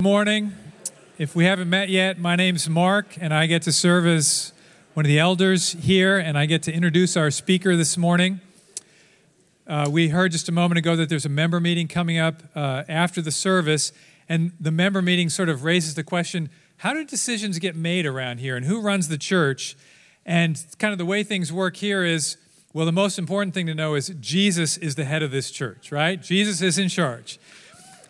morning. If we haven't met yet, my name's Mark, and I get to serve as one of the elders here, and I get to introduce our speaker this morning. Uh, we heard just a moment ago that there's a member meeting coming up uh, after the service, and the member meeting sort of raises the question how do decisions get made around here, and who runs the church? And kind of the way things work here is well, the most important thing to know is Jesus is the head of this church, right? Jesus is in charge.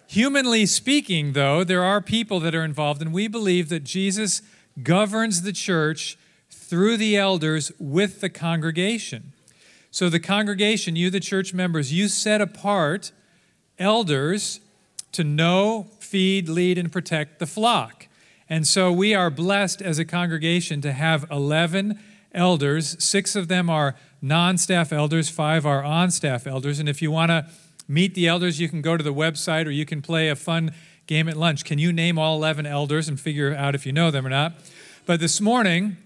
Humanly speaking, though, there are people that are involved, and we believe that Jesus governs the church through the elders with the congregation. So, the congregation, you, the church members, you set apart elders to know, feed, lead, and protect the flock. And so, we are blessed as a congregation to have 11 elders. Six of them are non staff elders, five are on staff elders. And if you want to meet the elders, you can go to the website or you can play a fun game at lunch. Can you name all 11 elders and figure out if you know them or not? But this morning,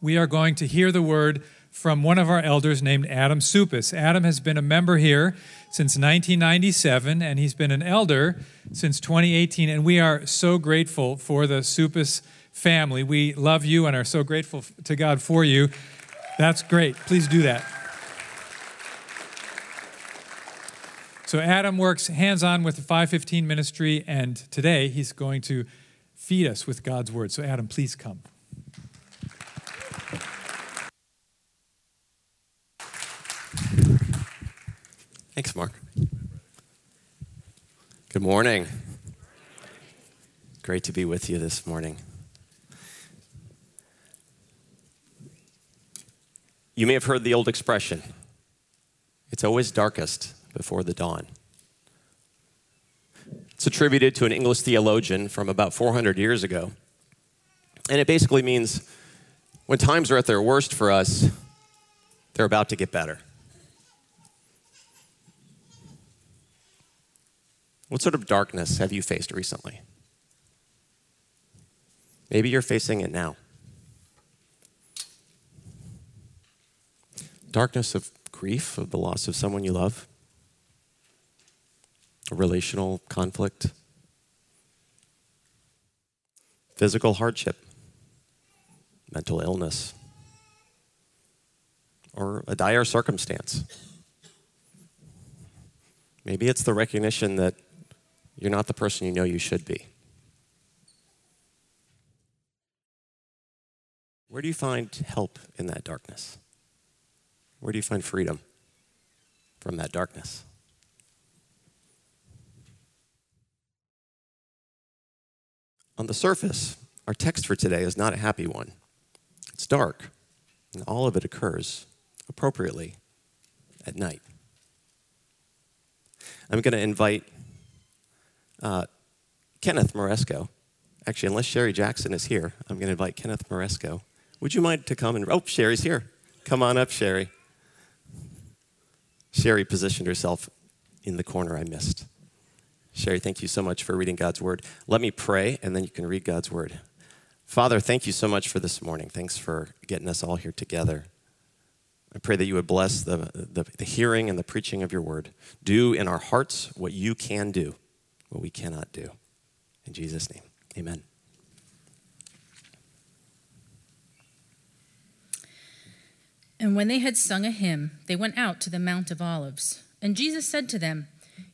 we are going to hear the word from one of our elders named Adam Suppes. Adam has been a member here since 1997, and he's been an elder since 2018. And we are so grateful for the Suppes family. We love you and are so grateful to God for you. That's great. Please do that. So, Adam works hands on with the 515 ministry, and today he's going to feed us with God's word. So, Adam, please come. Thanks, Mark. Good morning. Great to be with you this morning. You may have heard the old expression it's always darkest before the dawn. It's attributed to an English theologian from about 400 years ago. And it basically means when times are at their worst for us, they're about to get better. What sort of darkness have you faced recently? Maybe you're facing it now. Darkness of grief, of the loss of someone you love relational conflict, physical hardship, mental illness, or a dire circumstance. Maybe it's the recognition that you're not the person you know you should be. Where do you find help in that darkness? Where do you find freedom from that darkness? On the surface, our text for today is not a happy one. It's dark, and all of it occurs appropriately at night. I'm going to invite uh, Kenneth Moresco. Actually, unless Sherry Jackson is here, I'm going to invite Kenneth Moresco. Would you mind to come and? Oh, Sherry's here. Come on up, Sherry. Sherry positioned herself in the corner I missed. Sherry, thank you so much for reading God's word. Let me pray, and then you can read God's word. Father, thank you so much for this morning. Thanks for getting us all here together. I pray that you would bless the, the, the, hearing and the preaching of your word. Do in our hearts what you can do, what we cannot do. In Jesus' name, amen. And when they had sung a hymn, they went out to the Mount of Olives. And Jesus said to them,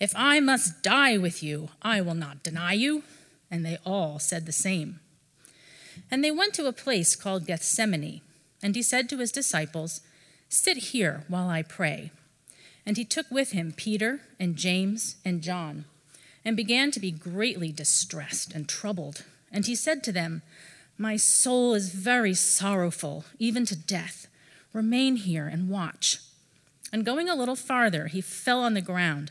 if I must die with you, I will not deny you. And they all said the same. And they went to a place called Gethsemane, and he said to his disciples, Sit here while I pray. And he took with him Peter and James and John, and began to be greatly distressed and troubled. And he said to them, My soul is very sorrowful, even to death. Remain here and watch. And going a little farther, he fell on the ground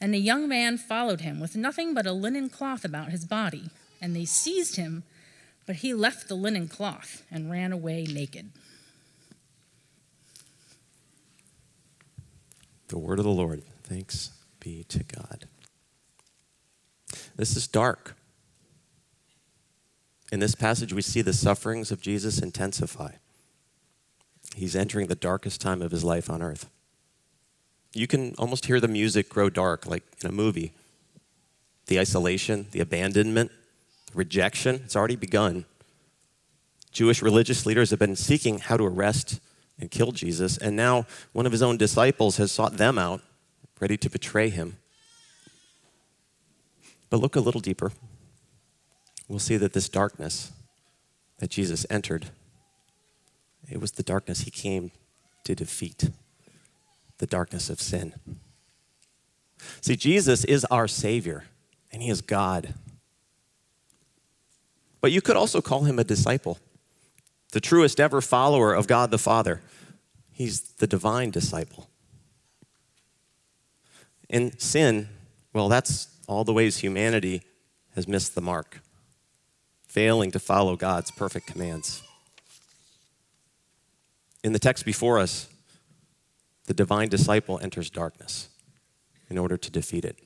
And the young man followed him with nothing but a linen cloth about his body. And they seized him but he left the linen cloth and ran away naked. The word of the Lord. Thanks be to God. This is dark. In this passage, we see the sufferings of Jesus intensify. He's entering the darkest time of his life on earth. You can almost hear the music grow dark, like in a movie. The isolation, the abandonment, rejection, it's already begun. Jewish religious leaders have been seeking how to arrest and kill Jesus, and now one of his own disciples has sought them out, ready to betray him. But look a little deeper. We'll see that this darkness that Jesus entered, it was the darkness he came to defeat, the darkness of sin. See, Jesus is our Savior, and He is God. But you could also call him a disciple, the truest ever follower of God the Father. He's the divine disciple. In sin, well, that's all the ways humanity has missed the mark, failing to follow God's perfect commands. In the text before us, the divine disciple enters darkness in order to defeat it.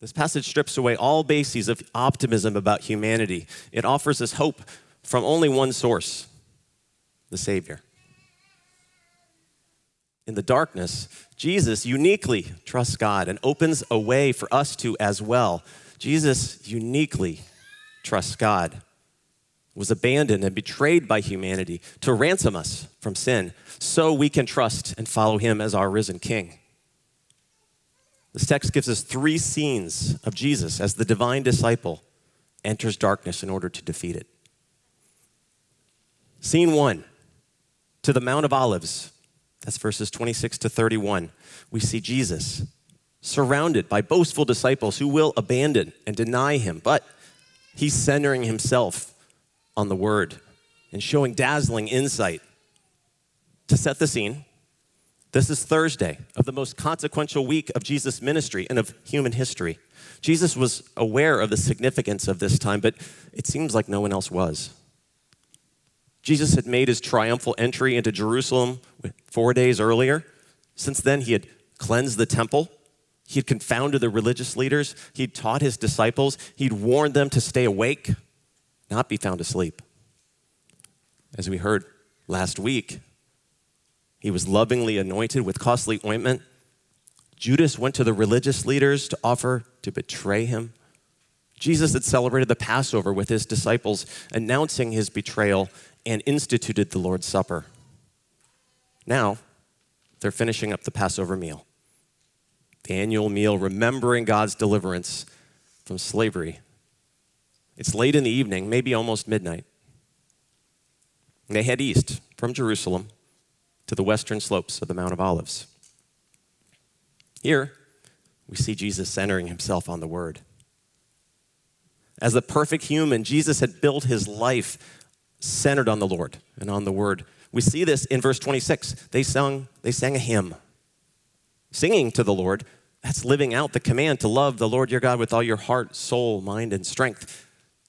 This passage strips away all bases of optimism about humanity. It offers us hope from only one source the Savior. In the darkness, Jesus uniquely trusts God and opens a way for us to as well. Jesus uniquely trusts God, was abandoned and betrayed by humanity to ransom us from sin so we can trust and follow him as our risen King. This text gives us three scenes of Jesus as the divine disciple enters darkness in order to defeat it. Scene one, to the Mount of Olives. That's verses 26 to 31. We see Jesus surrounded by boastful disciples who will abandon and deny him, but he's centering himself on the word and showing dazzling insight. To set the scene, this is Thursday of the most consequential week of Jesus' ministry and of human history. Jesus was aware of the significance of this time, but it seems like no one else was. Jesus had made his triumphal entry into Jerusalem four days earlier. Since then, he had cleansed the temple. He had confounded the religious leaders. He'd taught his disciples. He'd warned them to stay awake, not be found asleep. As we heard last week, he was lovingly anointed with costly ointment. Judas went to the religious leaders to offer to betray him. Jesus had celebrated the Passover with his disciples, announcing his betrayal, and instituted the Lord's Supper. Now, they're finishing up the Passover meal, the annual meal, remembering God's deliverance from slavery. It's late in the evening, maybe almost midnight. They head east from Jerusalem to the western slopes of the Mount of Olives. Here, we see Jesus centering himself on the Word. As the perfect human, Jesus had built his life centered on the Lord and on the Word. We see this in verse 26. They sung, they sang a hymn. Singing to the Lord, that's living out the command to love the Lord your God with all your heart, soul, mind, and strength.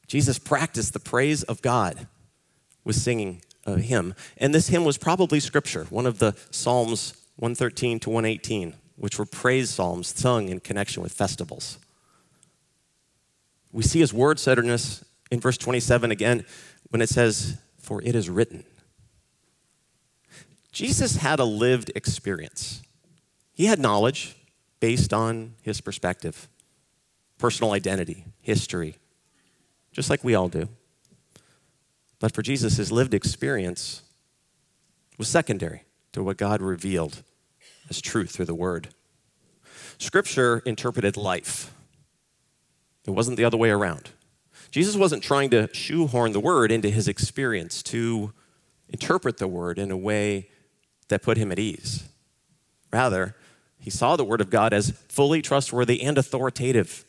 Jesus practiced the praise of God with singing a hymn. And this hymn was probably scripture, one of the Psalms 113 to 118, which were praise psalms sung in connection with festivals. We see his word centeredness in verse 27 again when it says, For it is written. Jesus had a lived experience. He had knowledge based on his perspective, personal identity, history, just like we all do. But for Jesus, his lived experience was secondary to what God revealed as truth through the Word. Scripture interpreted life, it wasn't the other way around. Jesus wasn't trying to shoehorn the Word into his experience to interpret the Word in a way that put him at ease. Rather, he saw the Word of God as fully trustworthy and authoritative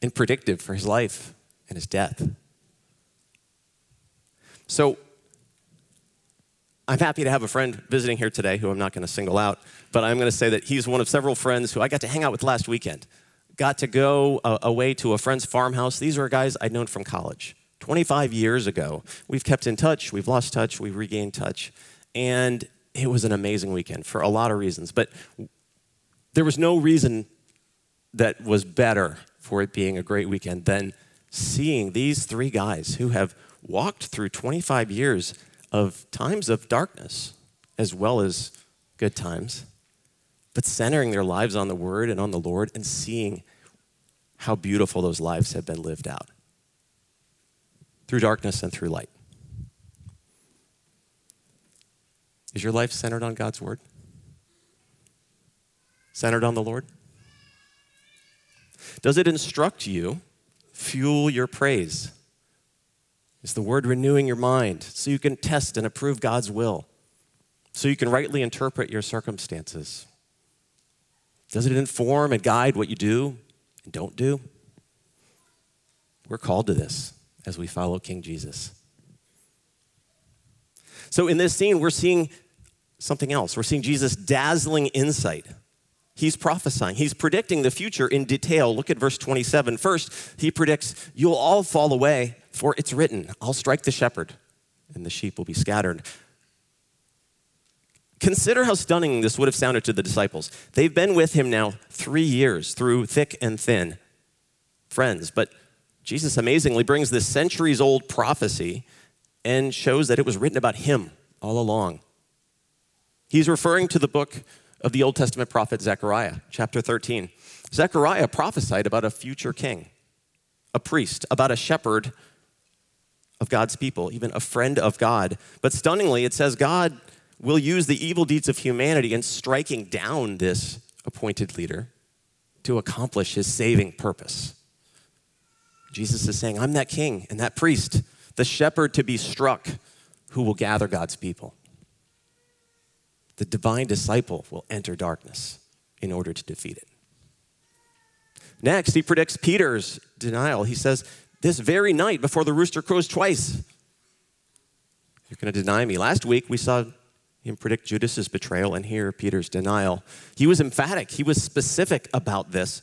and predictive for his life and his death. So, I'm happy to have a friend visiting here today who I'm not going to single out, but I'm going to say that he's one of several friends who I got to hang out with last weekend. Got to go uh, away to a friend's farmhouse. These are guys I'd known from college 25 years ago. We've kept in touch, we've lost touch, we've regained touch. And it was an amazing weekend for a lot of reasons. But there was no reason that was better for it being a great weekend than seeing these three guys who have walked through 25 years of times of darkness as well as good times, but centering their lives on the Word and on the Lord and seeing how beautiful those lives have been lived out through darkness and through light. Is your life centered on God's Word? Centered on the Lord? Does it instruct you, fuel your praise? Is the Word renewing your mind so you can test and approve God's will? So you can rightly interpret your circumstances? Does it inform and guide what you do and don't do? We're called to this as we follow King Jesus. So in this scene, we're seeing something else. We're seeing Jesus' dazzling insight. He's prophesying, he's predicting the future in detail. Look at verse 27. First, he predicts, You'll all fall away, for it's written, I'll strike the shepherd, and the sheep will be scattered. Consider how stunning this would have sounded to the disciples. They've been with him now three years through thick and thin. Friends, but Jesus amazingly brings this centuries old prophecy and shows that it was written about him all along. He's referring to the book of the Old Testament prophet Zechariah, chapter 13. Zechariah prophesied about a future king, a priest, about a shepherd of God's people, even a friend of God. But stunningly, it says God will use the evil deeds of humanity in striking down this appointed leader to accomplish his saving purpose. Jesus is saying, I'm that king and that priest, the shepherd to be struck who will gather God's people the divine disciple will enter darkness in order to defeat it. Next, he predicts Peter's denial. He says, This very night before the rooster crows twice, you're going to deny me. Last week, we saw him predict Judas's betrayal, and here, Peter's denial. He was emphatic, he was specific about this.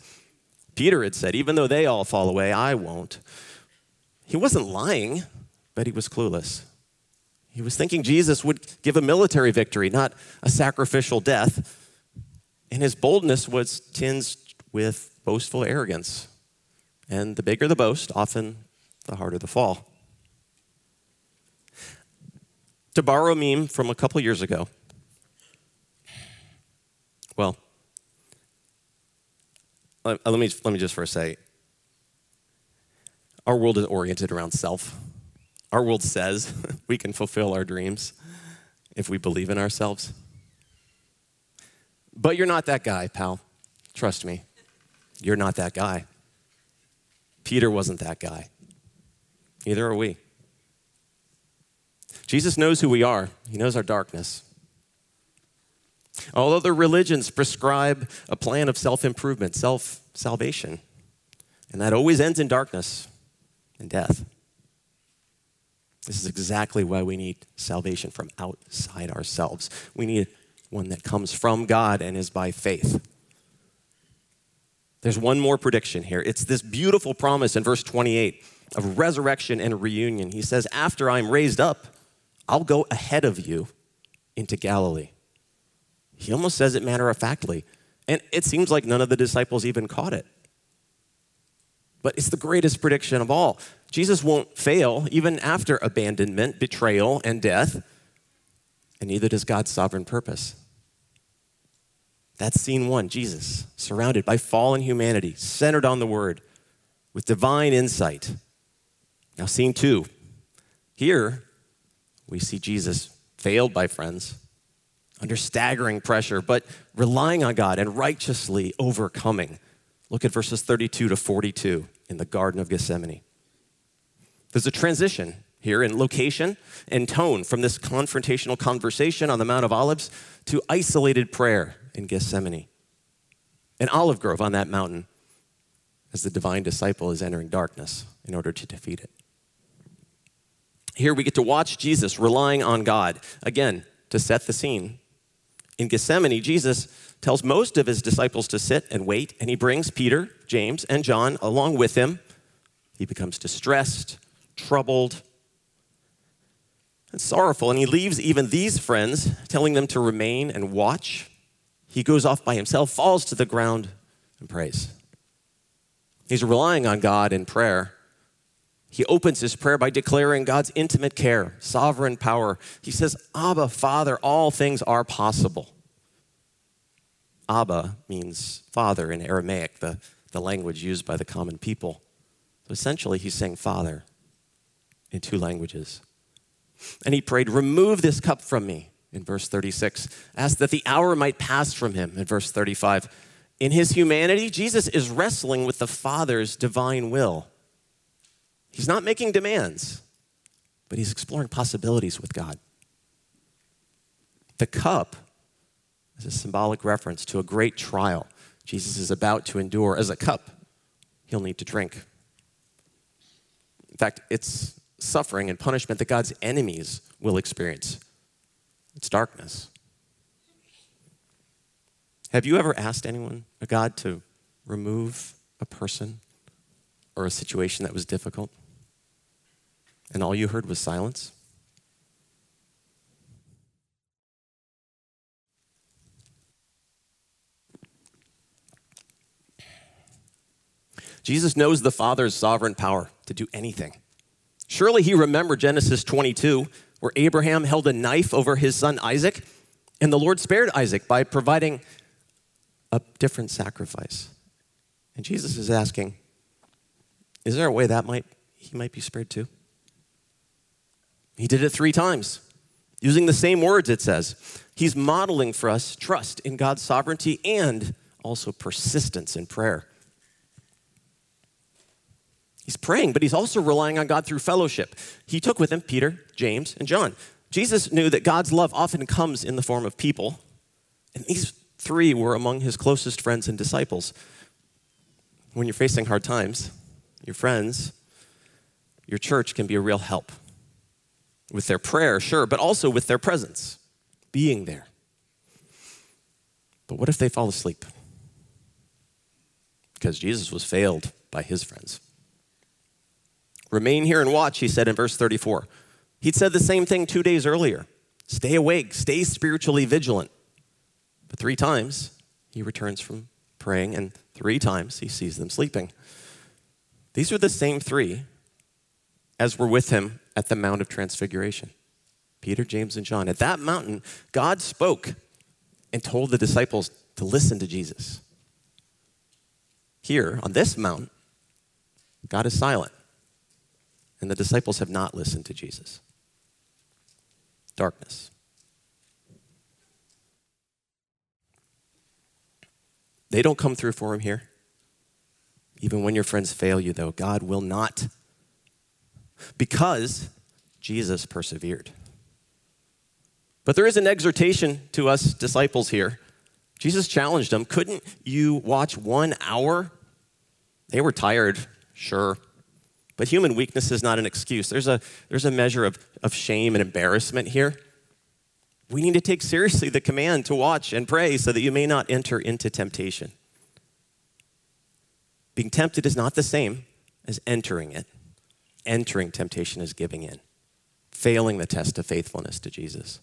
Peter had said, Even though they all fall away, I won't. He wasn't lying, but he was clueless. He was thinking Jesus would give a military victory, not a sacrificial death. And his boldness was tinged with boastful arrogance. And the bigger the boast, often the harder the fall. To borrow a meme from a couple years ago, well, let uh, me, let me just first say our world is oriented around self. Our world says we can fulfill our dreams if we believe in ourselves. But you're not that guy, pal. Trust me. You're not that guy. Peter wasn't that guy. Neither are we. Jesus knows who we are, He knows our darkness. All other religions prescribe a plan of self improvement, self salvation, and that always ends in darkness and death. This is exactly why we need salvation from outside ourselves. We need one that comes from God and is by faith. There's one more prediction here. It's this beautiful promise in verse 28 of resurrection and reunion. He says, After I'm raised up, I'll go ahead of you into Galilee. He almost says it matter of factly. And it seems like none of the disciples even caught it. But it's the greatest prediction of all. Jesus won't fail even after abandonment, betrayal, and death, and neither does God's sovereign purpose. That's scene one Jesus, surrounded by fallen humanity, centered on the Word, with divine insight. Now, scene two. Here, we see Jesus failed by friends, under staggering pressure, but relying on God and righteously overcoming. Look at verses 32 to 42 in the Garden of Gethsemane. There's a transition here in location and tone from this confrontational conversation on the Mount of Olives to isolated prayer in Gethsemane. An olive grove on that mountain as the divine disciple is entering darkness in order to defeat it. Here we get to watch Jesus relying on God, again, to set the scene. In Gethsemane, Jesus tells most of his disciples to sit and wait, and he brings Peter, James, and John along with him. He becomes distressed, troubled, and sorrowful, and he leaves even these friends, telling them to remain and watch. He goes off by himself, falls to the ground, and prays. He's relying on God in prayer he opens his prayer by declaring God's intimate care, sovereign power. He says, Abba, Father, all things are possible. Abba means father in Aramaic, the, the language used by the common people. So essentially, he's saying father in two languages. And he prayed, Remove this cup from me, in verse 36. Asked that the hour might pass from him, in verse 35. In his humanity, Jesus is wrestling with the Father's divine will. He's not making demands, but he's exploring possibilities with God. The cup is a symbolic reference to a great trial Jesus is about to endure as a cup he'll need to drink. In fact, it's suffering and punishment that God's enemies will experience. It's darkness. Have you ever asked anyone, a God, to remove a person or a situation that was difficult? And all you heard was silence? Jesus knows the Father's sovereign power to do anything. Surely he remembered Genesis 22, where Abraham held a knife over his son Isaac, and the Lord spared Isaac by providing a different sacrifice. And Jesus is asking, is there a way that might he might be spared too? He did it three times, using the same words, it says. He's modeling for us trust in God's sovereignty and also persistence in prayer. He's praying, but he's also relying on God through fellowship. He took with him Peter, James, and John. Jesus knew that God's love often comes in the form of people, and these three were among his closest friends and disciples. When you're facing hard times, your friends, your church can be a real help with their prayer, sure, but also with their presence, being there. But what if they fall asleep? Because Jesus was failed by his friends. Remain here and watch, he said in verse 34. He'd said the same thing two days earlier stay awake, stay spiritually vigilant. But three times he returns from praying, and three times he sees them sleeping. These are the same three as were with him at the Mount of Transfiguration Peter, James, and John. At that mountain, God spoke and told the disciples to listen to Jesus. Here, on this mountain, God is silent, and the disciples have not listened to Jesus. Darkness. They don't come through for him here. Even when your friends fail you, though, God will not. Because Jesus persevered. But there is an exhortation to us disciples here. Jesus challenged them Couldn't you watch one hour? They were tired, sure. But human weakness is not an excuse. There's a, there's a measure of, of shame and embarrassment here. We need to take seriously the command to watch and pray so that you may not enter into temptation. Being tempted is not the same as entering it. Entering temptation is giving in, failing the test of faithfulness to Jesus.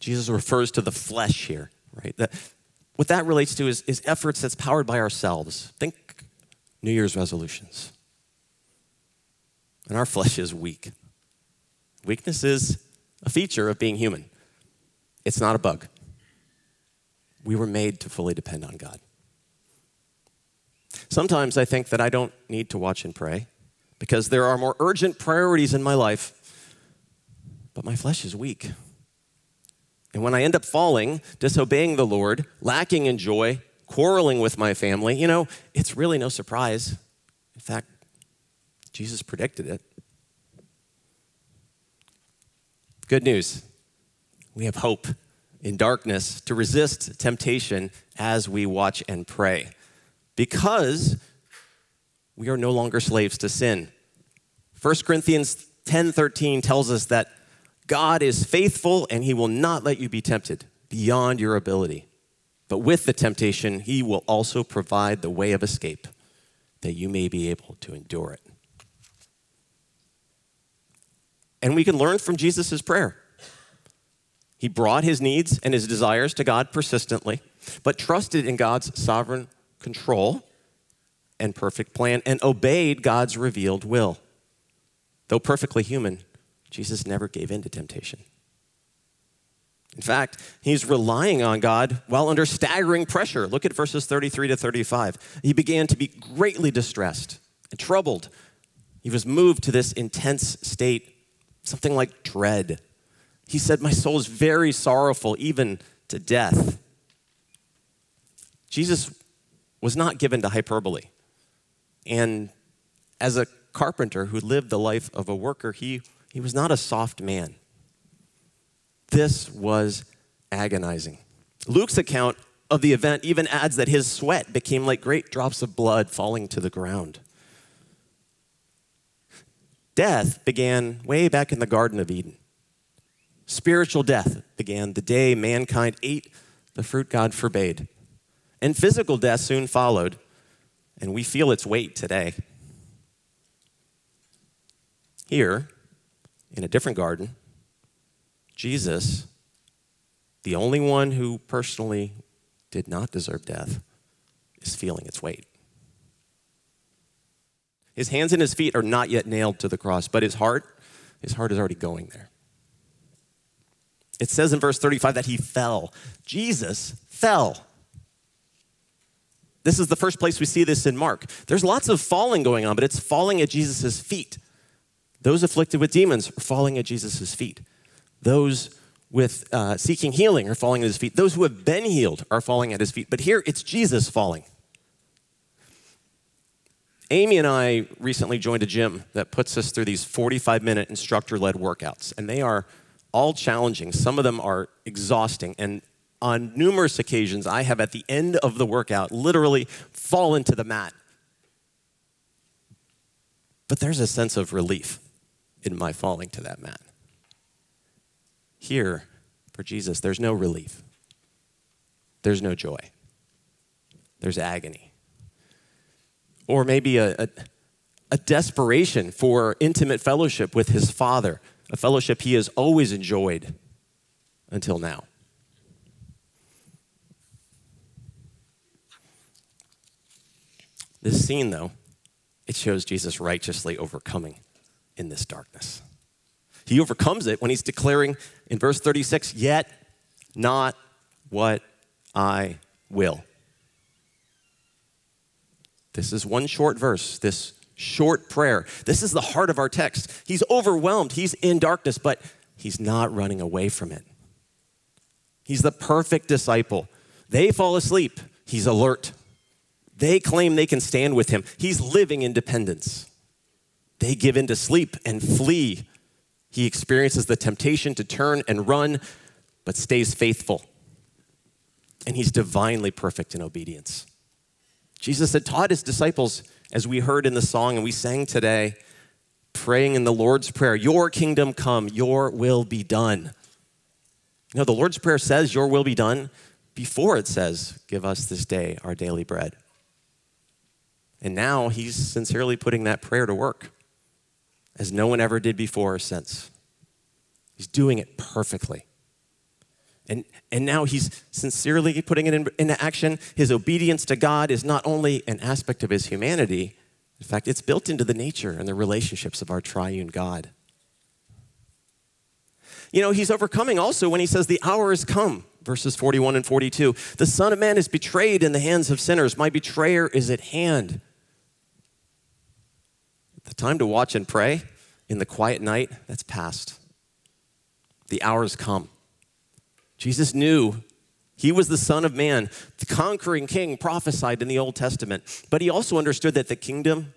Jesus refers to the flesh here, right? That, what that relates to is, is efforts that's powered by ourselves. Think New Year's resolutions. And our flesh is weak. Weakness is a feature of being human, it's not a bug. We were made to fully depend on God. Sometimes I think that I don't need to watch and pray because there are more urgent priorities in my life, but my flesh is weak. And when I end up falling, disobeying the Lord, lacking in joy, quarreling with my family, you know, it's really no surprise. In fact, Jesus predicted it. Good news we have hope in darkness to resist temptation as we watch and pray because we are no longer slaves to sin. 1 Corinthians 10:13 tells us that God is faithful and he will not let you be tempted beyond your ability. But with the temptation, he will also provide the way of escape that you may be able to endure it. And we can learn from Jesus' prayer. He brought his needs and his desires to God persistently, but trusted in God's sovereign control and perfect plan and obeyed God's revealed will. Though perfectly human, Jesus never gave in to temptation. In fact, he's relying on God while under staggering pressure. Look at verses 33 to 35. He began to be greatly distressed and troubled. He was moved to this intense state, something like dread. He said, My soul is very sorrowful, even to death. Jesus was not given to hyperbole. And as a carpenter who lived the life of a worker, he he was not a soft man. This was agonizing. Luke's account of the event even adds that his sweat became like great drops of blood falling to the ground. Death began way back in the Garden of Eden. Spiritual death began the day mankind ate the fruit God forbade. And physical death soon followed, and we feel its weight today. Here, in a different garden, Jesus, the only one who personally did not deserve death, is feeling its weight. His hands and his feet are not yet nailed to the cross, but his heart, his heart is already going there. It says in verse 35 that he fell. Jesus fell. This is the first place we see this in Mark. There's lots of falling going on, but it's falling at Jesus' feet. Those afflicted with demons are falling at Jesus' feet. Those with uh, seeking healing are falling at his feet. Those who have been healed are falling at his feet. But here it's Jesus falling. Amy and I recently joined a gym that puts us through these 45 minute instructor led workouts, and they are all challenging. Some of them are exhausting. And on numerous occasions, I have at the end of the workout literally fallen to the mat. But there's a sense of relief in my falling to that mat. Here, for Jesus, there's no relief, there's no joy, there's agony. Or maybe a, a, a desperation for intimate fellowship with his Father, a fellowship he has always enjoyed until now. This scene, though, it shows Jesus righteously overcoming in this darkness. He overcomes it when he's declaring in verse 36 Yet not what I will. This is one short verse, this short prayer. This is the heart of our text. He's overwhelmed, he's in darkness, but he's not running away from it. He's the perfect disciple, They fall asleep. He's alert. They claim they can stand with him. He's living in dependence. They give in to sleep and flee. He experiences the temptation to turn and run, but stays faithful. And he's divinely perfect in obedience. Jesus had taught his disciples, as we heard in the song and we sang today, praying in the Lord's Prayer, Your kingdom come, your will be done. You know, the Lord's Prayer says, Your will be done, before it says, Give us this day our daily bread. And now he's sincerely putting that prayer to work as no one ever did before or since. He's doing it perfectly. And, and now he's sincerely putting it in, into action. His obedience to God is not only an aspect of his humanity, in fact, it's built into the nature and the relationships of our triune God. You know, he's overcoming also when he says, The hour has come, verses 41 and 42. The Son of Man is betrayed in the hands of sinners. My betrayer is at hand. Time to watch and pray in the quiet night, that's past. The hour's come. Jesus knew he was the Son of Man, the conquering king prophesied in the Old Testament. But he also understood that the kingdom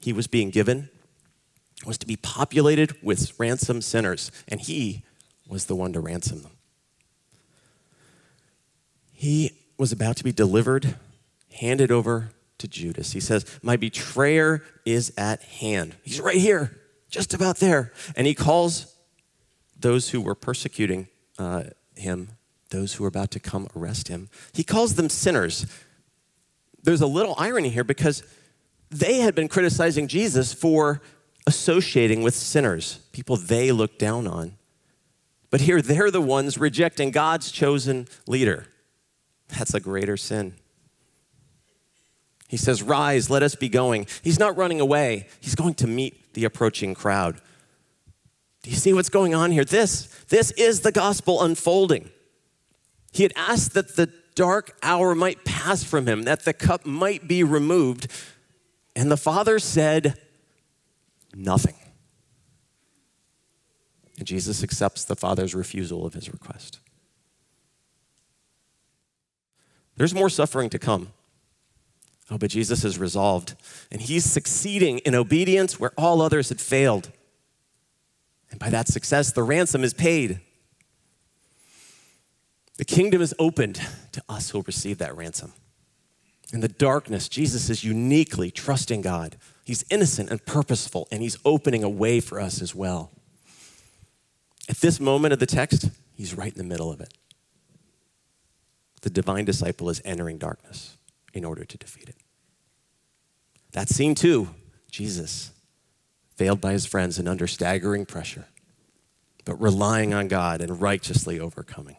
he was being given was to be populated with ransomed sinners, and he was the one to ransom them. He was about to be delivered, handed over to Judas. He says, My betrayer is at hand. He's right here, just about there. And he calls those who were persecuting uh, him, those who were about to come arrest him, he calls them sinners. There's a little irony here because they had been criticizing Jesus for associating with sinners, people they looked down on. But here they're the ones rejecting God's chosen leader. That's a greater sin. He says, Rise, let us be going. He's not running away, he's going to meet the approaching crowd. Do you see what's going on here? This, this is the gospel unfolding. He had asked that the dark hour might pass from him, that the cup might be removed. And the Father said, Nothing. And Jesus accepts the Father's refusal of his request. There's more suffering to come. Oh, but Jesus is resolved, and he's succeeding in obedience where all others had failed. And by that success, the ransom is paid. The kingdom is opened to us who will receive that ransom. In the darkness, Jesus is uniquely trusting God. He's innocent and purposeful, and he's opening a way for us as well. At this moment of the text, he's right in the middle of it. The divine disciple is entering darkness in order to defeat it. That scene, too, Jesus failed by his friends and under staggering pressure, but relying on God and righteously overcoming.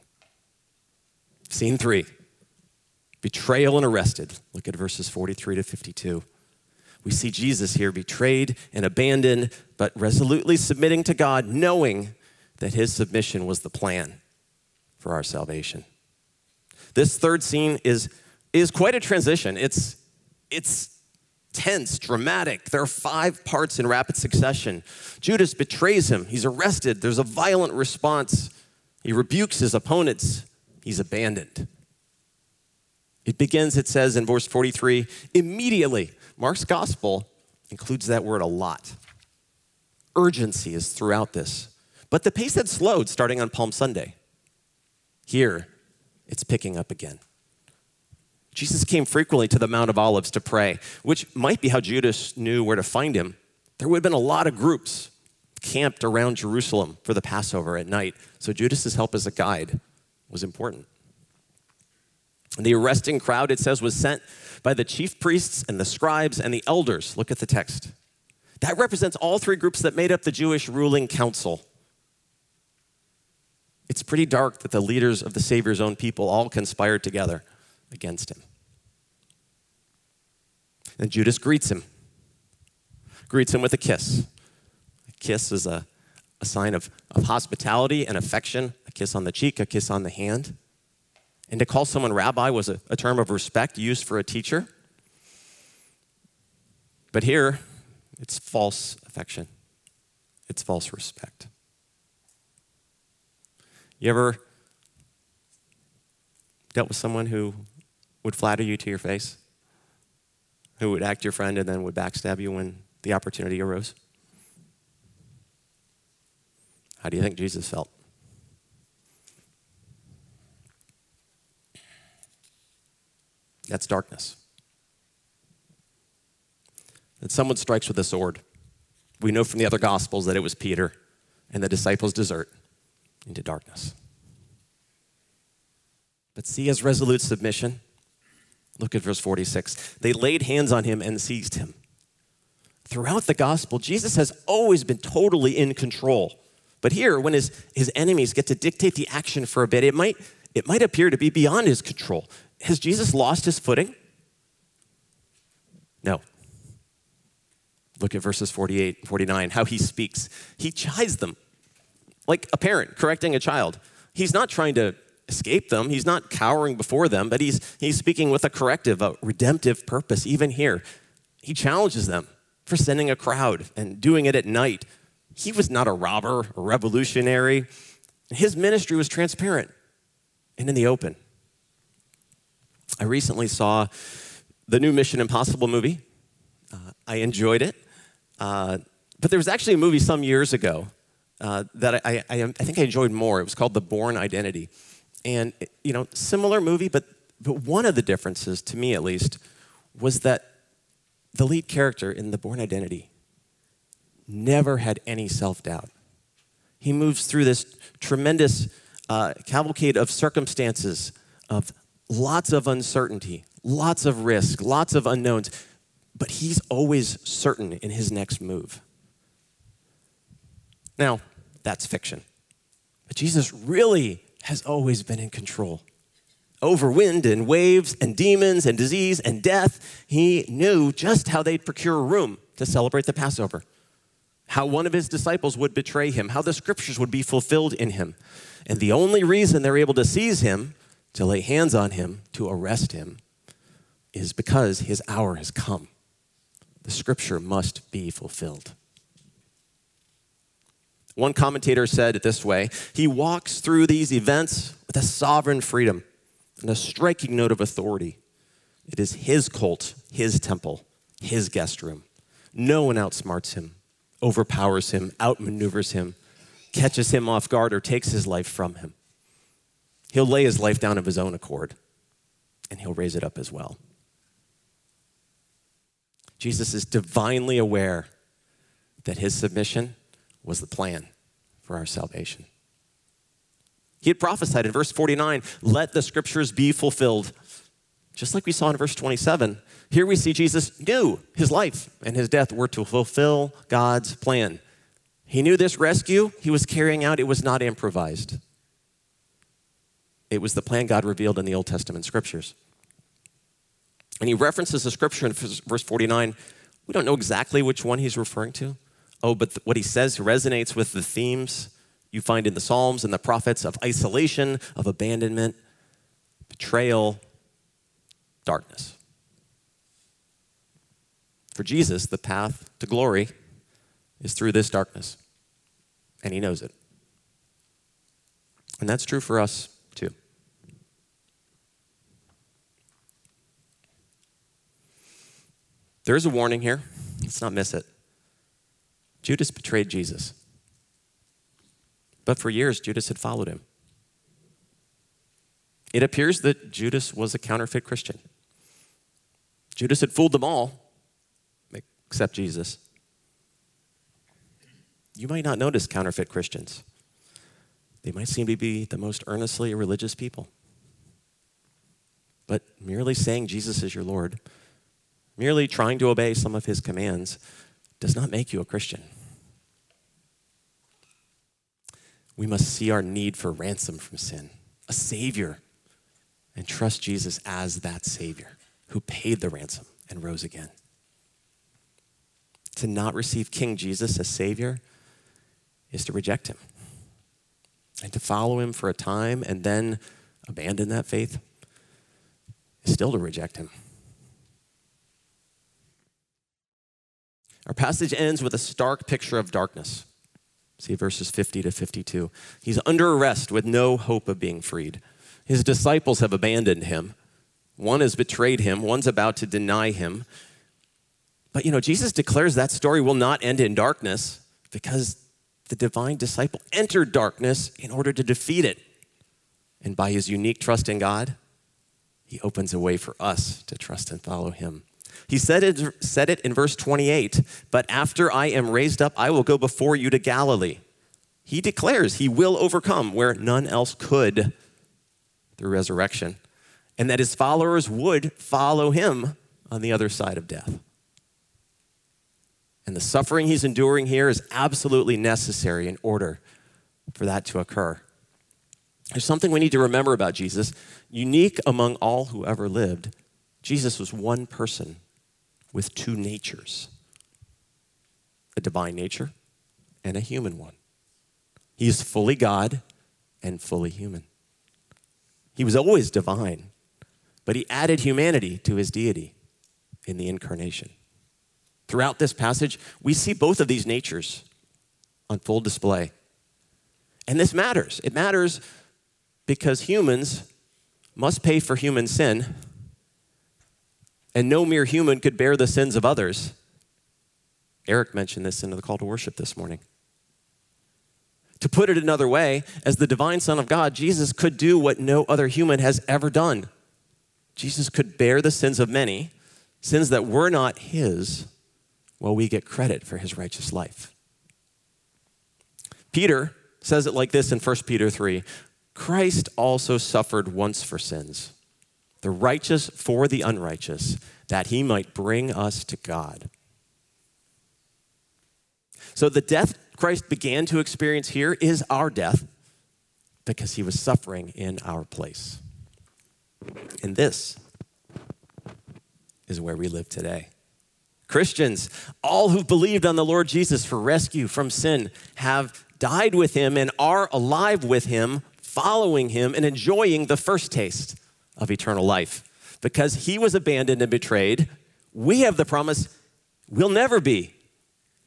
Scene three betrayal and arrested. Look at verses 43 to 52. We see Jesus here betrayed and abandoned, but resolutely submitting to God, knowing that his submission was the plan for our salvation. This third scene is, is quite a transition. It's, it's tense, dramatic. There are five parts in rapid succession. Judas betrays him, he's arrested, there's a violent response. He rebukes his opponents, he's abandoned. It begins, it says in verse 43, immediately. Mark's gospel includes that word a lot. Urgency is throughout this. But the pace had slowed starting on Palm Sunday. Here, it's picking up again. Jesus came frequently to the Mount of Olives to pray, which might be how Judas knew where to find him. There would have been a lot of groups camped around Jerusalem for the Passover at night, so Judas's help as a guide was important. The arresting crowd, it says, was sent by the chief priests and the scribes and the elders. Look at the text. That represents all three groups that made up the Jewish ruling council. It's pretty dark that the leaders of the Savior's own people all conspired together against him. And Judas greets him, greets him with a kiss. A kiss is a, a sign of, of hospitality and affection, a kiss on the cheek, a kiss on the hand. And to call someone rabbi was a, a term of respect used for a teacher. But here, it's false affection, it's false respect. You ever dealt with someone who would flatter you to your face? Who would act your friend and then would backstab you when the opportunity arose? How do you think Jesus felt? That's darkness. That someone strikes with a sword. We know from the other Gospels that it was Peter and the disciples desert into darkness. But see his resolute submission. Look at verse 46. They laid hands on him and seized him. Throughout the gospel, Jesus has always been totally in control. But here, when his, his enemies get to dictate the action for a bit, it might, it might appear to be beyond his control. Has Jesus lost his footing? No. Look at verses 48 and 49, how he speaks. He chides them like a parent correcting a child. He's not trying to escape them, he's not cowering before them, but he's, he's speaking with a corrective, a redemptive purpose, even here. He challenges them for sending a crowd and doing it at night. He was not a robber, a revolutionary. His ministry was transparent and in the open. I recently saw the new Mission Impossible movie. Uh, I enjoyed it. Uh, but there was actually a movie some years ago uh, that I, I, I, think I enjoyed more. It was called The Bourne Identity. And, you know, similar movie, but, but one of the differences, to me at least, was that the lead character in The Bourne Identity never had any self doubt. He moves through this tremendous uh, cavalcade of circumstances, of lots of uncertainty, lots of risk, lots of unknowns, but he's always certain in his next move. Now, that's fiction. But Jesus really has always been in control. Over wind and waves and demons and disease and death, he knew just how they'd procure room to celebrate the Passover, how one of his disciples would betray him, how the scriptures would be fulfilled in him. And the only reason they're able to seize him, to lay hands on him, to arrest him, is because his hour has come. The scripture must be fulfilled. One commentator said it this way He walks through these events with a sovereign freedom and a striking note of authority. It is his cult, his temple, his guest room. No one outsmarts him, overpowers him, outmaneuvers him, catches him off guard, or takes his life from him. He'll lay his life down of his own accord, and he'll raise it up as well. Jesus is divinely aware that his submission was the plan for our salvation. He had prophesied in verse 49 let the scriptures be fulfilled. Just like we saw in verse 27, here we see Jesus knew his life and his death were to fulfill God's plan. He knew this rescue he was carrying out, it was not improvised. It was the plan God revealed in the Old Testament scriptures. And he references the scripture in verse 49. We don't know exactly which one he's referring to. Oh, but what he says resonates with the themes you find in the Psalms and the prophets of isolation, of abandonment, betrayal, darkness. For Jesus, the path to glory is through this darkness, and he knows it. And that's true for us too. There is a warning here. Let's not miss it. Judas betrayed Jesus. But for years, Judas had followed him. It appears that Judas was a counterfeit Christian. Judas had fooled them all, except Jesus. You might not notice counterfeit Christians. They might seem to be the most earnestly religious people. But merely saying Jesus is your Lord, merely trying to obey some of his commands, does not make you a Christian. We must see our need for ransom from sin, a Savior, and trust Jesus as that Savior who paid the ransom and rose again. To not receive King Jesus as Savior is to reject Him. And to follow Him for a time and then abandon that faith is still to reject Him. Our passage ends with a stark picture of darkness. See verses 50 to 52. He's under arrest with no hope of being freed. His disciples have abandoned him. One has betrayed him, one's about to deny him. But you know, Jesus declares that story will not end in darkness because the divine disciple entered darkness in order to defeat it. And by his unique trust in God, he opens a way for us to trust and follow him. He said it, said it in verse 28 But after I am raised up, I will go before you to Galilee. He declares he will overcome where none else could through resurrection, and that his followers would follow him on the other side of death. And the suffering he's enduring here is absolutely necessary in order for that to occur. There's something we need to remember about Jesus. Unique among all who ever lived, Jesus was one person with two natures a divine nature and a human one. He is fully God and fully human. He was always divine, but he added humanity to his deity in the incarnation. Throughout this passage, we see both of these natures on full display. And this matters. It matters because humans must pay for human sin, and no mere human could bear the sins of others. Eric mentioned this in the call to worship this morning. To put it another way, as the divine Son of God, Jesus could do what no other human has ever done. Jesus could bear the sins of many, sins that were not his, while we get credit for his righteous life. Peter says it like this in 1 Peter 3 Christ also suffered once for sins, the righteous for the unrighteous, that he might bring us to God. So the death Christ began to experience here is our death because he was suffering in our place. And this is where we live today. Christians, all who've believed on the Lord Jesus for rescue from sin, have died with him and are alive with him, following him and enjoying the first taste of eternal life. Because he was abandoned and betrayed, we have the promise we'll never be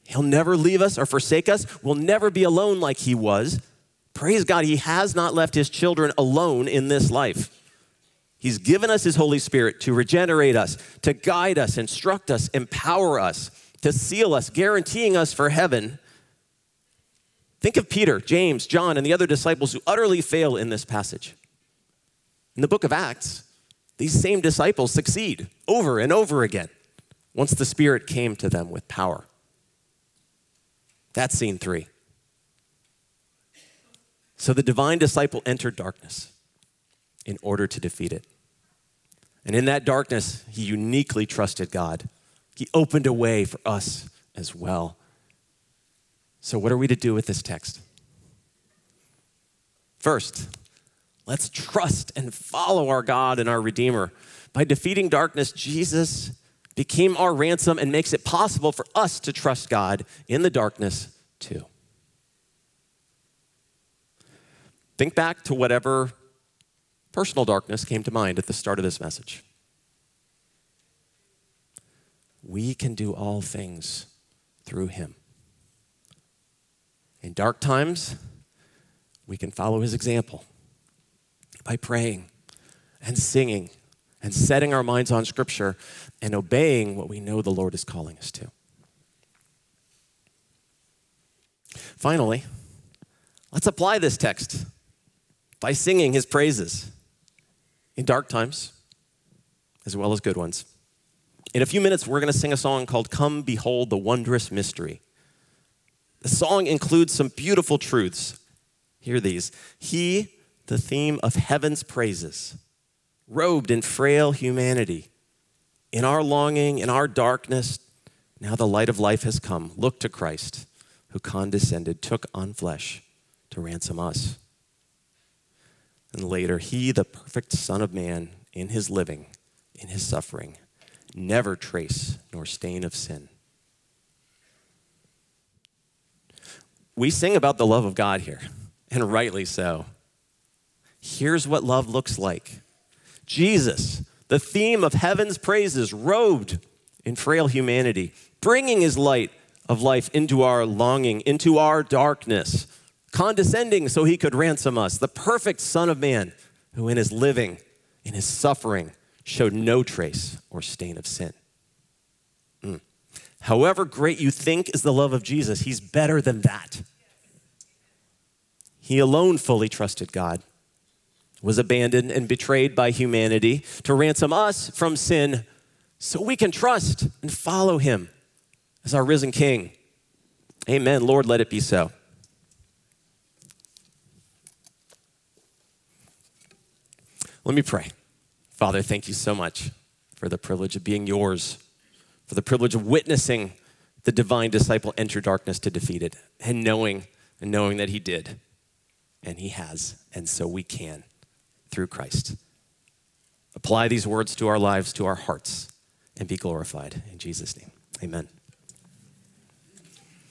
He'll never leave us or forsake us. We'll never be alone like he was. Praise God, he has not left his children alone in this life. He's given us his Holy Spirit to regenerate us, to guide us, instruct us, empower us, to seal us, guaranteeing us for heaven. Think of Peter, James, John, and the other disciples who utterly fail in this passage. In the book of Acts, these same disciples succeed over and over again once the Spirit came to them with power. That's scene three. So the divine disciple entered darkness in order to defeat it. And in that darkness, he uniquely trusted God. He opened a way for us as well. So, what are we to do with this text? First, let's trust and follow our God and our Redeemer. By defeating darkness, Jesus became our ransom and makes it possible for us to trust God in the darkness too. Think back to whatever personal darkness came to mind at the start of this message. We can do all things through him. In dark times, we can follow his example by praying and singing and setting our minds on Scripture and obeying what we know the Lord is calling us to. Finally, let's apply this text by singing his praises in dark times as well as good ones. In a few minutes, we're going to sing a song called Come Behold the Wondrous Mystery. The song includes some beautiful truths. Hear these. He, the theme of heaven's praises, robed in frail humanity. In our longing, in our darkness, now the light of life has come. Look to Christ, who condescended, took on flesh to ransom us. And later, he, the perfect Son of Man, in his living, in his suffering, never trace nor stain of sin. We sing about the love of God here, and rightly so. Here's what love looks like Jesus, the theme of heaven's praises, robed in frail humanity, bringing his light of life into our longing, into our darkness, condescending so he could ransom us, the perfect Son of Man who in his living, in his suffering, showed no trace or stain of sin. Mm. However great you think is the love of Jesus, he's better than that. He alone fully trusted God, was abandoned and betrayed by humanity to ransom us from sin so we can trust and follow him as our risen King. Amen. Lord, let it be so. Let me pray. Father, thank you so much for the privilege of being yours, for the privilege of witnessing the divine disciple enter darkness to defeat it, and knowing and knowing that he did, and he has, and so we can through Christ. Apply these words to our lives, to our hearts, and be glorified. In Jesus' name, amen.